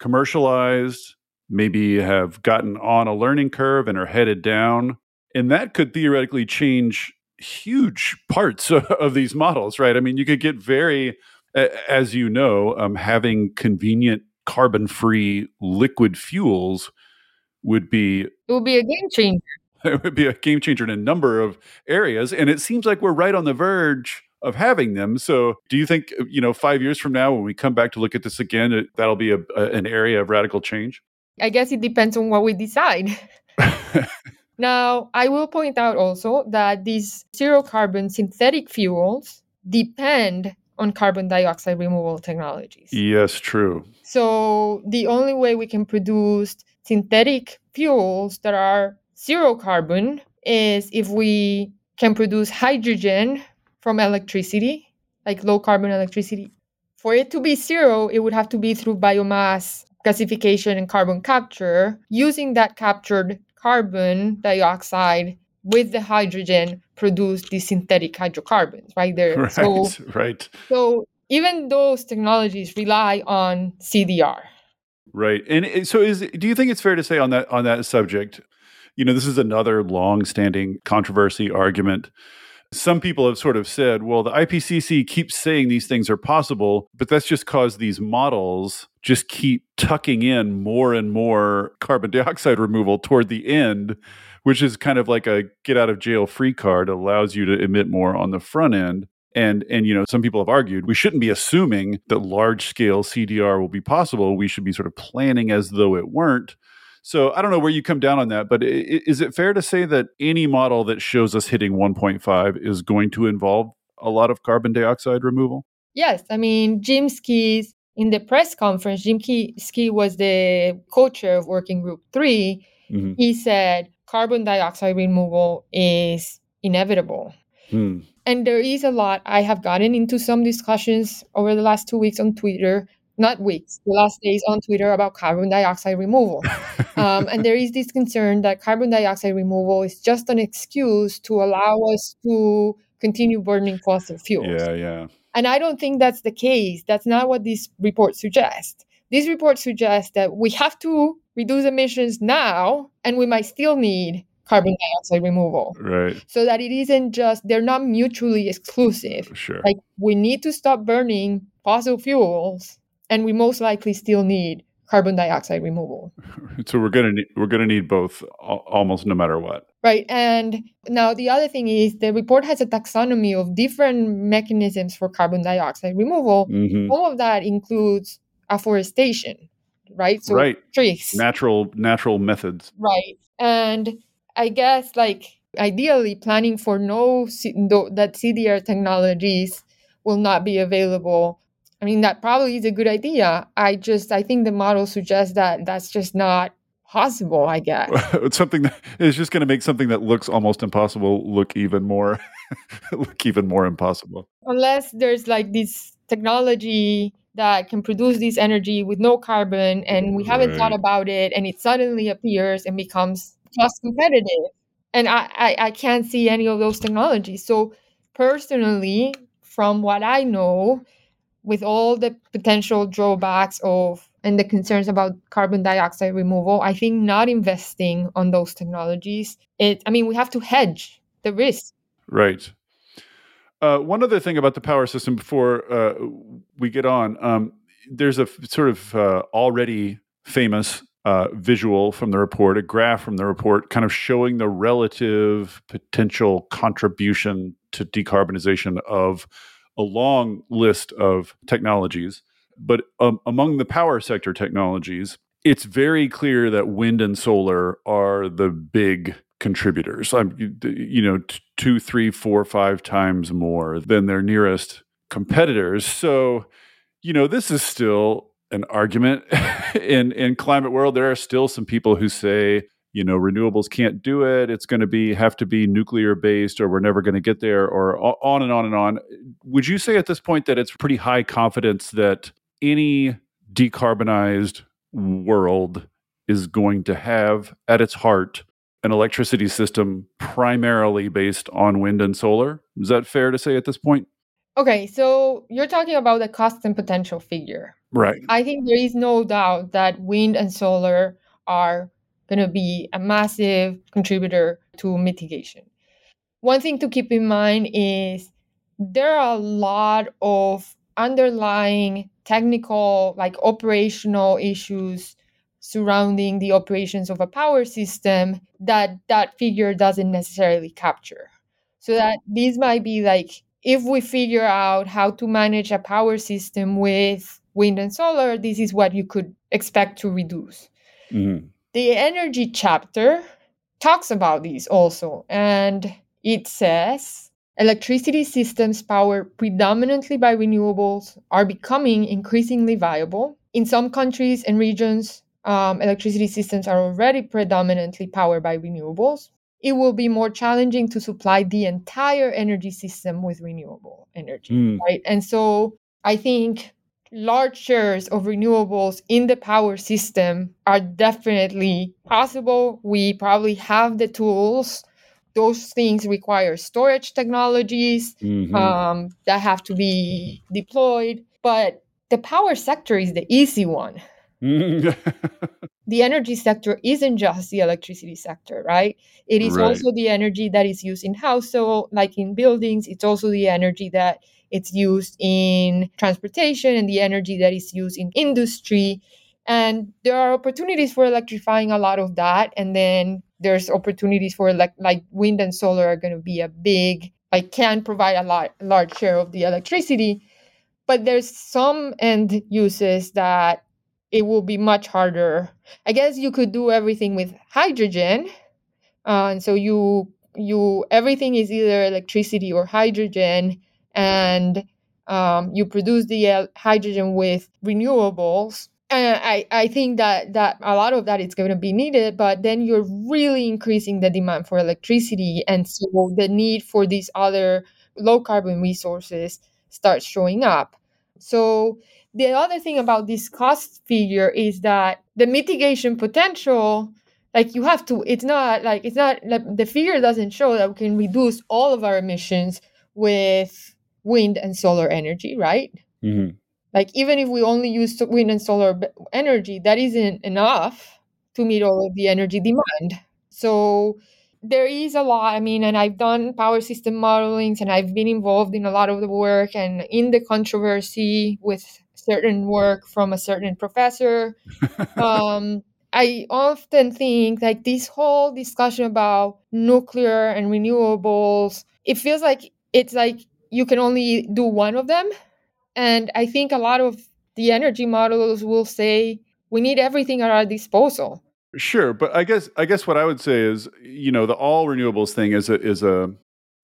commercialized, maybe have gotten on a learning curve and are headed down. And that could theoretically change huge parts of these models, right? I mean, you could get very, as you know, um, having convenient carbon free liquid fuels would be It would be a game changer. it would be a game changer in a number of areas and it seems like we're right on the verge of having them so do you think you know 5 years from now when we come back to look at this again it, that'll be a, a, an area of radical change I guess it depends on what we decide. now, I will point out also that these zero carbon synthetic fuels depend on carbon dioxide removal technologies. yes true So, the only way we can produce synthetic fuels that are zero carbon is if we can produce hydrogen from electricity, like low carbon electricity. For it to be zero, it would have to be through biomass gasification and carbon capture, using that captured carbon dioxide with the hydrogen produce these synthetic hydrocarbons, right there. right So, right so even those technologies rely on CDR. Right. And so is do you think it's fair to say on that on that subject, you know, this is another long-standing controversy argument. Some people have sort of said, well, the IPCC keeps saying these things are possible, but that's just cause these models just keep tucking in more and more carbon dioxide removal toward the end, which is kind of like a get out of jail free card, allows you to emit more on the front end. And and you know, some people have argued we shouldn't be assuming that large scale CDR will be possible. We should be sort of planning as though it weren't. So I don't know where you come down on that, but is it fair to say that any model that shows us hitting 1.5 is going to involve a lot of carbon dioxide removal? Yes, I mean, Jim Skea's in the press conference, Jim Skea was the co-chair of Working Group 3. Mm-hmm. He said carbon dioxide removal is inevitable. Hmm. And there is a lot. I have gotten into some discussions over the last two weeks on Twitter, not weeks, the last days on Twitter about carbon dioxide removal. um, and there is this concern that carbon dioxide removal is just an excuse to allow us to continue burning fossil fuels. Yeah, yeah. And I don't think that's the case. That's not what this report suggests. This report suggests that we have to reduce emissions now, and we might still need carbon dioxide removal. Right. So that it isn't just, they're not mutually exclusive. Sure. Like we need to stop burning fossil fuels, and we most likely still need carbon dioxide removal. So we're gonna need, we're gonna need both almost no matter what. Right, and now the other thing is the report has a taxonomy of different mechanisms for carbon dioxide removal. Mm-hmm. All of that includes afforestation, right? So right. trees, natural natural methods. Right, and I guess like ideally planning for no that CDR technologies will not be available I mean, that probably is a good idea. I just, I think the model suggests that that's just not possible, I guess. it's something that is just going to make something that looks almost impossible look even more, look even more impossible. Unless there's like this technology that can produce this energy with no carbon and we haven't thought about it and it suddenly appears and becomes cost competitive. And I, I, I can't see any of those technologies. So personally, from what I know, with all the potential drawbacks of and the concerns about carbon dioxide removal, I think not investing on those technologies, it I mean we have to hedge the risk. Right. Uh, one other thing about the power system before uh, we get on, um, there's a f- sort of uh, already famous uh, visual from the report, a graph from the report, kind of showing the relative potential contribution to decarbonization of a long list of technologies. But um, among the power sector technologies, it's very clear that wind and solar are the big contributors. I'm, you know, two, three, four, five times more than their nearest competitors. So, you know, this is still an argument in in climate world. There are still some people who say you know renewables can't do it. It's going to be have to be nuclear based or we're never going to get there or on and on and on. Would you say at this point that it's pretty high confidence that any decarbonized world is going to have at its heart an electricity system primarily based on wind and solar? Is that fair to say at this point? Okay so you're talking about the cost and potential figure. Right. I think there is no doubt that wind and solar are going to be a massive contributor to mitigation. One thing to keep in mind is there are a lot of underlying technical, like operational issues surrounding the operations of a power system that that figure doesn't necessarily capture. So that these might be like if we figure out how to manage a power system with wind and solar, this is what you could expect to reduce. Mm-hmm the energy chapter talks about these also. And it says electricity systems powered predominantly by renewables are becoming increasingly viable. In some countries and regions, um, electricity systems are already predominantly powered by renewables. It will be more challenging to supply the entire energy system with renewable energy, mm. right? And so I think large shares of renewables in the power system are definitely possible. We probably have the tools. Those things require storage technologies mm-hmm. um, that have to be deployed. But the power sector is the easy one. the energy sector isn't just the electricity sector, right? It is right. also the energy that is used in household, like in buildings. It's also the energy that it's used in transportation and the energy that is used in industry. And there are opportunities for electrifying a lot of that. And then there's opportunities for like like wind and solar are going to be a big, like can provide a lot large share of the electricity. But there's some end uses that it will be much harder. I guess you could do everything with hydrogen. Uh, and so you you everything is either electricity or hydrogen and um, you produce the uh, hydrogen with renewables. And I, I think that that a lot of that is going to be needed but then you're really increasing the demand for electricity. And so the need for these other low carbon resources starts showing up. So the other thing about this cost figure is that the mitigation potential like you have to it's not like it's not like the figure doesn't show that we can reduce all of our emissions with wind and solar energy right? Mm-hmm. like even if we only use wind and solar energy that isn't enough to meet all of the energy demand. So there is a lot i mean and i've done power system modelings and i've been involved in a lot of the work and in the controversy with certain work from a certain professor. Um, I often think like this whole discussion about nuclear and renewables, it feels like it's like you can only do one of them. And I think a lot of the energy models will say we need everything at our disposal. Sure, but I guess I guess what I would say is, you know, the all renewables thing is a is a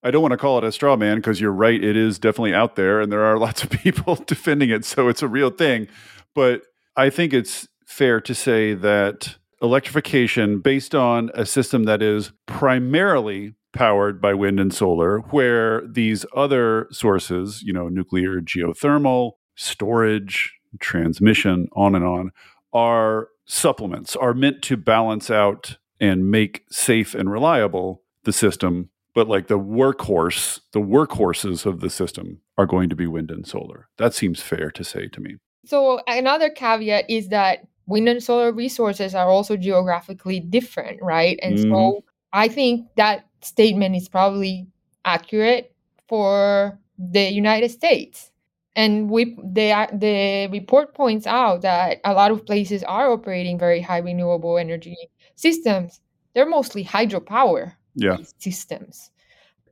I don't want to call it a straw man because you're right, it is definitely out there and there are lots of people defending it, so it's a real thing. But I think it's fair to say that electrification based on a system that is primarily powered by wind and solar, where these other sources, you know, nuclear, geothermal, storage, transmission, on and on, are supplements, are meant to balance out and make safe and reliable the system. But like the workhorse, the workhorses of the system are going to be wind and solar. That seems fair to say to me. So another caveat is that wind and solar resources are also geographically different, right? And Mhm. so I think that statement is probably accurate for the United States. And we the the report points out that a lot of places are operating very high renewable energy systems. They're mostly hydropower Yeah. systems.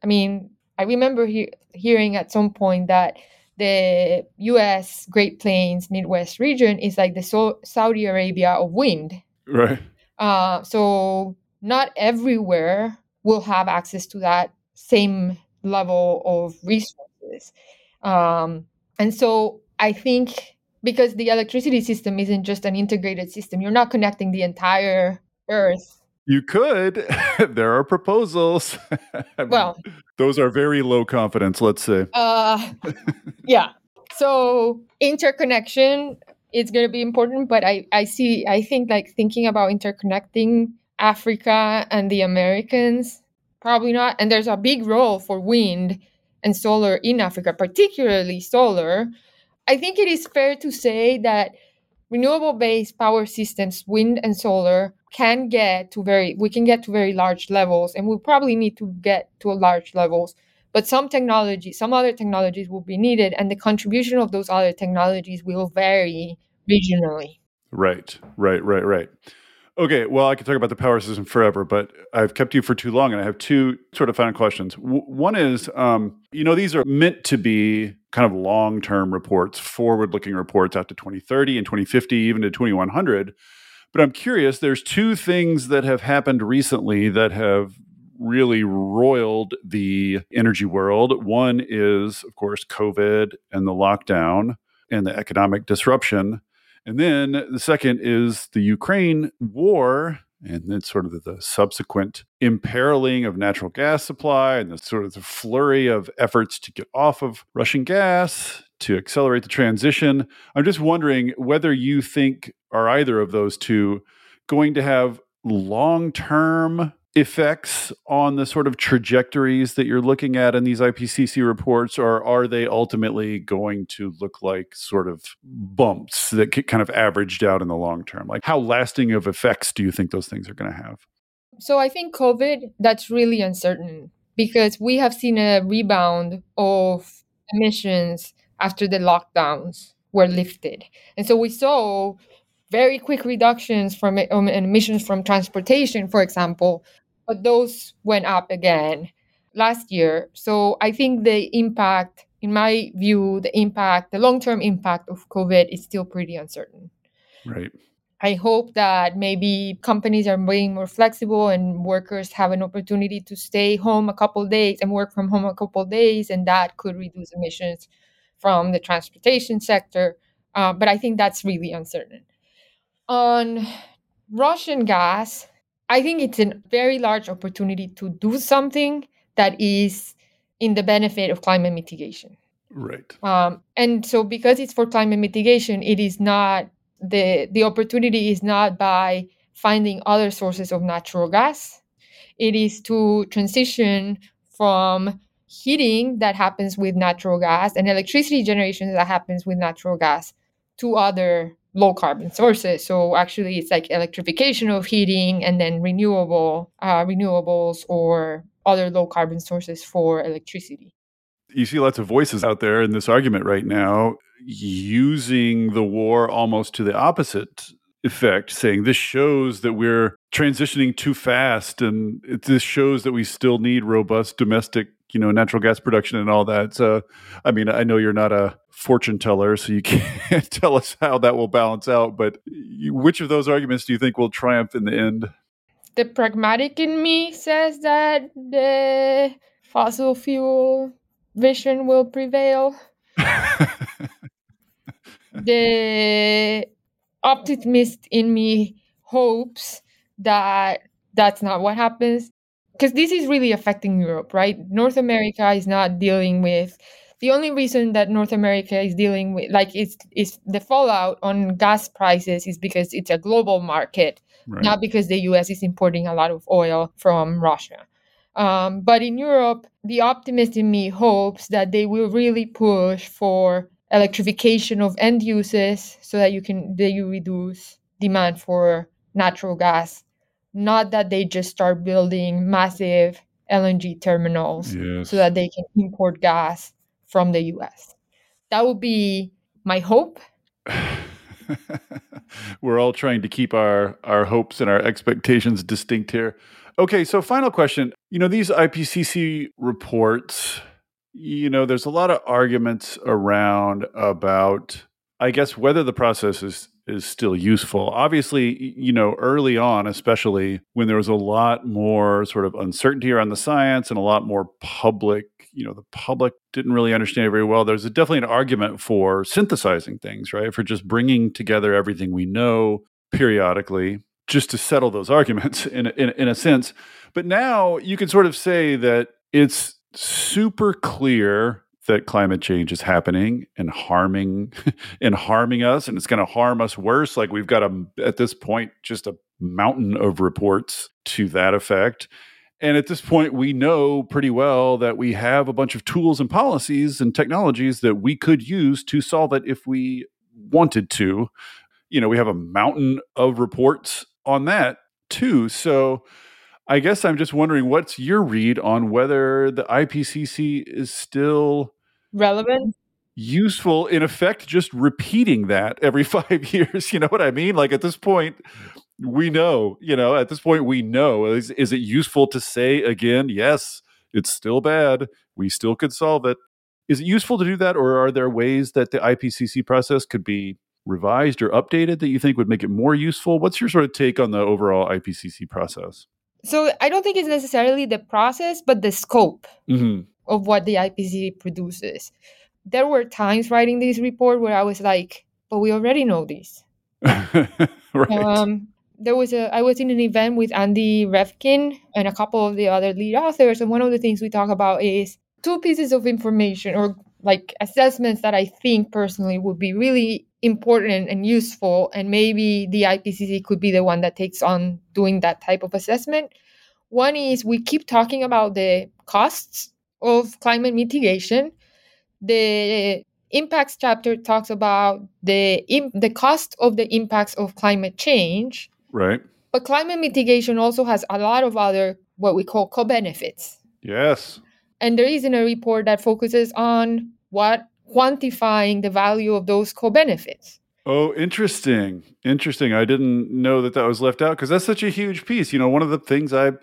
I mean, I remember he- hearing at some point that the US Great Plains Midwest region is like the so- Saudi Arabia of wind. Right. Uh, so not everywhere will have access to that same level of resources. Um, and so I think because the electricity system isn't just an integrated system, you're not connecting the entire Earth. You could. there are proposals. Well, those are very low confidence, let's say. Uh, yeah. So interconnection is going to be important, but I, I see, I think like thinking about interconnecting Africa and the Americans, probably not. And there's a big role for wind and solar in Africa, particularly solar. I think it is fair to say that renewable based power systems, wind and solar, can get to very, we can get to very large levels, and we probably need to get to large levels but some technology some other technologies will be needed and the contribution of those other technologies will vary regionally Right, right, right, right. Okay, well, I could talk about the power system forever, but I've kept you for too long, and I have two sort of final questions. W- one is, um, you know, these are meant to be kind of long term reports, forward looking reports out to 2030 and 2050, even to 2100. But I'm curious, there's two things that have happened recently that have really roiled the energy world. One is, of course, COVID and the lockdown and the economic disruption. And then the second is the Ukraine war and then sort of the, the subsequent imperiling of natural gas supply and the sort of the flurry of efforts to get off of Russian gas to accelerate the transition. I'm just wondering whether you think are either of those two going to have long-term effects on the sort of trajectories that you're looking at in these IPCC reports, or are they ultimately going to look like sort of bumps that get kind of averaged out in the long term? Like, how lasting of effects do you think those things are going to have? so i think covid that's really uncertain because we have seen a rebound of emissions after the lockdowns were lifted and so we saw very quick reductions from um, emissions from transportation for example but those went up again last year. So I think the impact, in my view, the impact, the long term impact of COVID is still pretty uncertain. Right. I hope that maybe companies are being more flexible and workers have an opportunity to stay home a couple days and work from home a couple days, and that could reduce emissions from the transportation sector. Uh, but I think that's really uncertain. On Russian gas, I think it's a very large opportunity to do something that is in the benefit of climate mitigation. Right. Um, and so, because it's for climate mitigation, it is not the the opportunity is not by finding other sources of natural gas. It is to transition from heating that happens with natural gas and electricity generation that happens with natural gas to other low carbon sources. So actually, it's like electrification of heating and then renewable uh, renewables or other low carbon sources for electricity. You see lots of voices out there in this argument right now using the war almost to the opposite effect, saying this shows that we're transitioning too fast, and it, this shows that we still need robust domestic, you know, natural gas production and all that. So, I mean, I know you're not a fortune teller, so you can't tell us how that will balance out. But which of those arguments do you think will triumph in the end? The pragmatic in me says that the fossil fuel vision will prevail. the optimist in me hopes that that's not what happens because this is really affecting Europe, right? North America is not dealing with the only reason that North America is dealing with like it's is the fallout on gas prices is because it's a global market, right. not because the US is importing a lot of oil from Russia. Um, but in Europe, the optimist in me hopes that they will really push for electrification of end uses so that you can that you reduce demand for natural gas not that they just start building massive LNG terminals yes. so that they can import gas from the US. That would be my hope. We're all trying to keep our our hopes and our expectations distinct here. Okay, so final question. You know, these IPCC reports you know, there's a lot of arguments around about, I guess, whether the process is is still useful. Obviously, you know, early on, especially when there was a lot more sort of uncertainty around the science and a lot more public, you know, the public didn't really understand it very well. There's a, definitely an argument for synthesizing things, right? For just bringing together everything we know periodically just to settle those arguments in, in, in a sense. But now you can sort of say that it's super clear that climate change is happening and harming and harming us and it's going to harm us worse like we've got a at this point just a mountain of reports to that effect. And at this point we know pretty well that we have a bunch of tools and policies and technologies that we could use to solve it if we wanted to. You know we have a mountain of reports on that too. So I guess I'm just wondering what's your read on whether the IPCC is still relevant, useful, in effect, just repeating that every five years. You know what I mean? Like at this point, we know, you know, at this point, we know. Is, is it useful to say again, yes, it's still bad. We still could solve it. Is it useful to do that, or are there ways that the IPCC process could be revised or updated that you think would make it more useful? What's your sort of take on the overall IPCC process? So I don't think it's necessarily the process, but the scope mm-hmm. Of what the IPCC produces. There were times writing this report where I was like, but we already know this. right. Um, there was a I was in an event with Andy Revkin and a couple of the other lead authors, and one of the things we talk about is two pieces of information or like assessments that I think personally would be really important and useful and maybe the IPCC could be the one that takes on doing that type of assessment. One is we keep talking about the costs of climate mitigation. The impacts chapter talks about the the cost of the impacts of climate change. Right. But climate mitigation also has a lot of other what we call co-benefits. Yes. And there isn't a report that focuses on what quantifying the value of those co-benefits. Oh, interesting. Interesting. I didn't know that that was left out because that's such a huge piece. You know, one of the things I've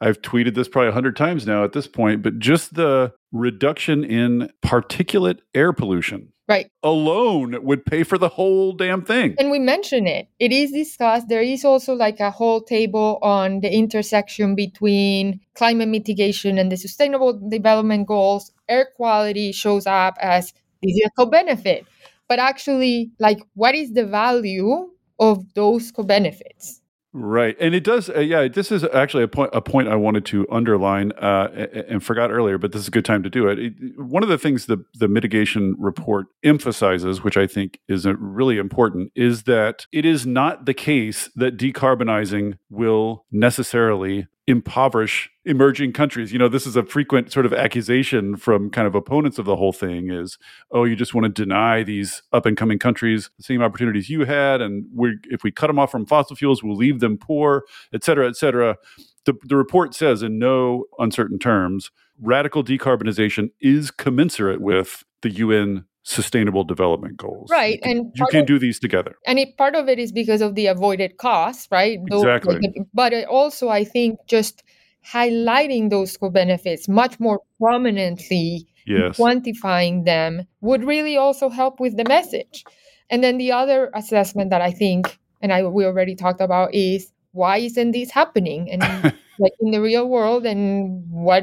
I've tweeted this probably a hundred times now at this point, but just the reduction in particulate air pollution right. alone would pay for the whole damn thing. And we mention it. It is discussed. There is also like a whole table on the intersection between climate mitigation and the sustainable development goals. Air quality shows up as this is a co-benefit. But actually, like, what is the value of those co-benefits? Right, and it does. Uh, yeah, this is actually a point. A point I wanted to underline uh, and forgot earlier, but this is a good time to do it. it. One of the things the the mitigation report emphasizes, which I think is really important, is that it is not the case that decarbonizing will necessarily impoverish emerging countries. You know, this is a frequent sort of accusation from kind of opponents of the whole thing is, oh, you just want to deny these up and coming countries the same opportunities you had. And we if we cut them off from fossil fuels, we'll leave them poor, et cetera, et cetera. The, the report says in no uncertain terms, radical decarbonization is commensurate with the UN sustainable development goals. Right. You can, and you can of, do these together. And it, part of it is because of the avoided costs, right? Exactly. Like, but also, I think, just highlighting those co-benefits much more prominently, yes. quantifying them would really also help with the message. And then the other assessment that I think, and I we already talked about, is why isn't this happening? And like in the real world, and what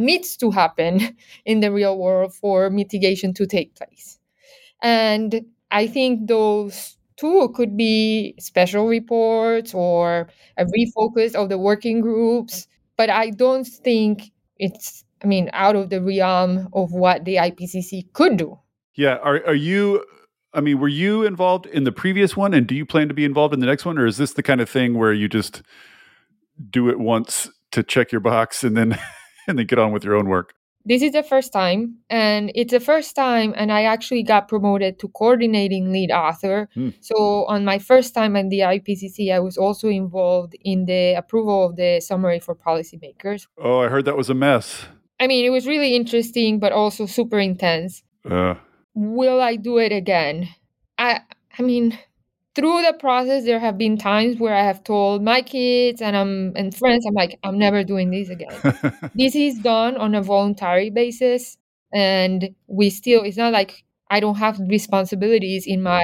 needs to happen in the real world for mitigation to take place. And I think those two could be special reports or a refocus of the working groups, but I don't think it's, I mean, out of the realm of what the IPCC could do. Yeah. Are, are you, I mean, were you involved in the previous one and do you plan to be involved in the next one? Or is this the kind of thing where you just do it once to check your box and then and then get on with your own work. This is the first time, and it's the first time, and I actually got promoted to coordinating lead author. Hmm. So, on my first time at the IPCC, I was also involved in the approval of the summary for policymakers. Oh, I heard that was a mess. I mean, it was really interesting, but also super intense. Uh. Will I do it again? I, I mean, through the process there have been times where i have told my kids and i'm and friends i'm like i'm never doing this again. This is done on a voluntary basis and we still it's not like i don't have responsibilities in my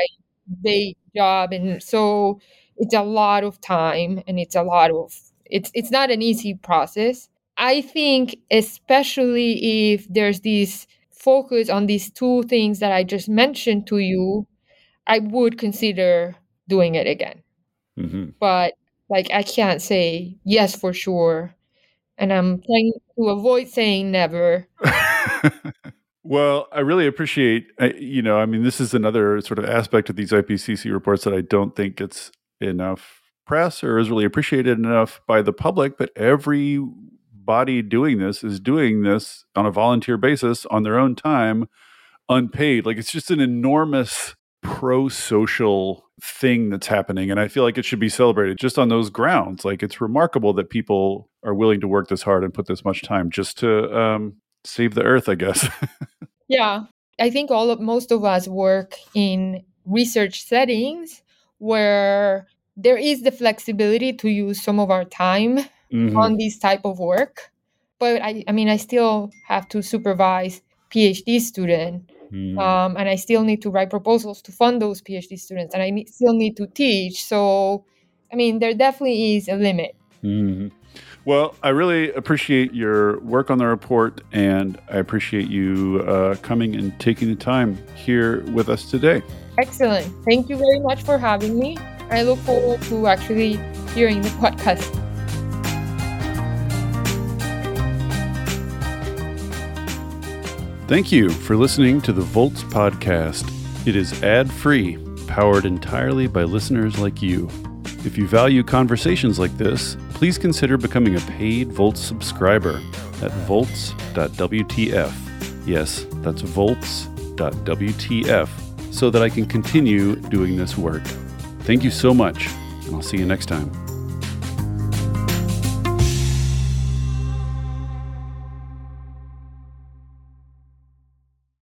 day job and so it's a lot of time and it's a lot of it's it's not an easy process. I think especially if there's this focus on these two things that i just mentioned to you I would consider doing it again. Mm-hmm. But like I can't say yes for sure, and I'm trying to avoid saying never. well, I really appreciate. You know, I mean, this is another sort of aspect of these IPCC reports that I don't think gets enough press or is really appreciated enough by the public. But every body doing this is doing this on a volunteer basis on their own time unpaid like it's just an enormous pro social thing that's happening. And I feel like it should be celebrated just on those grounds. Like it's remarkable that people are willing to work this hard and put this much time just to um, save the earth, I guess. yeah. I think all of most of us work in research settings where there is the flexibility to use some of our time mm-hmm. on this type of work. But I, I mean, I still have to supervise PhD student Mm. Um, and I still need to write proposals to fund those PhD students, and I need, still need to teach. So, I mean, there definitely is a limit. Mm. Well, I really appreciate your work on the report, and I appreciate you uh, coming and taking the time here with us today. Excellent. Thank you very much for having me. I look forward to actually hearing the podcast. Thank you for listening to the Volts podcast. It is ad free, powered entirely by listeners like you. If you value conversations like this, please consider becoming a paid Volts subscriber at volts.wtf. Yes, that's volts.wtf, so that I can continue doing this work. Thank you so much, and I'll see you next time.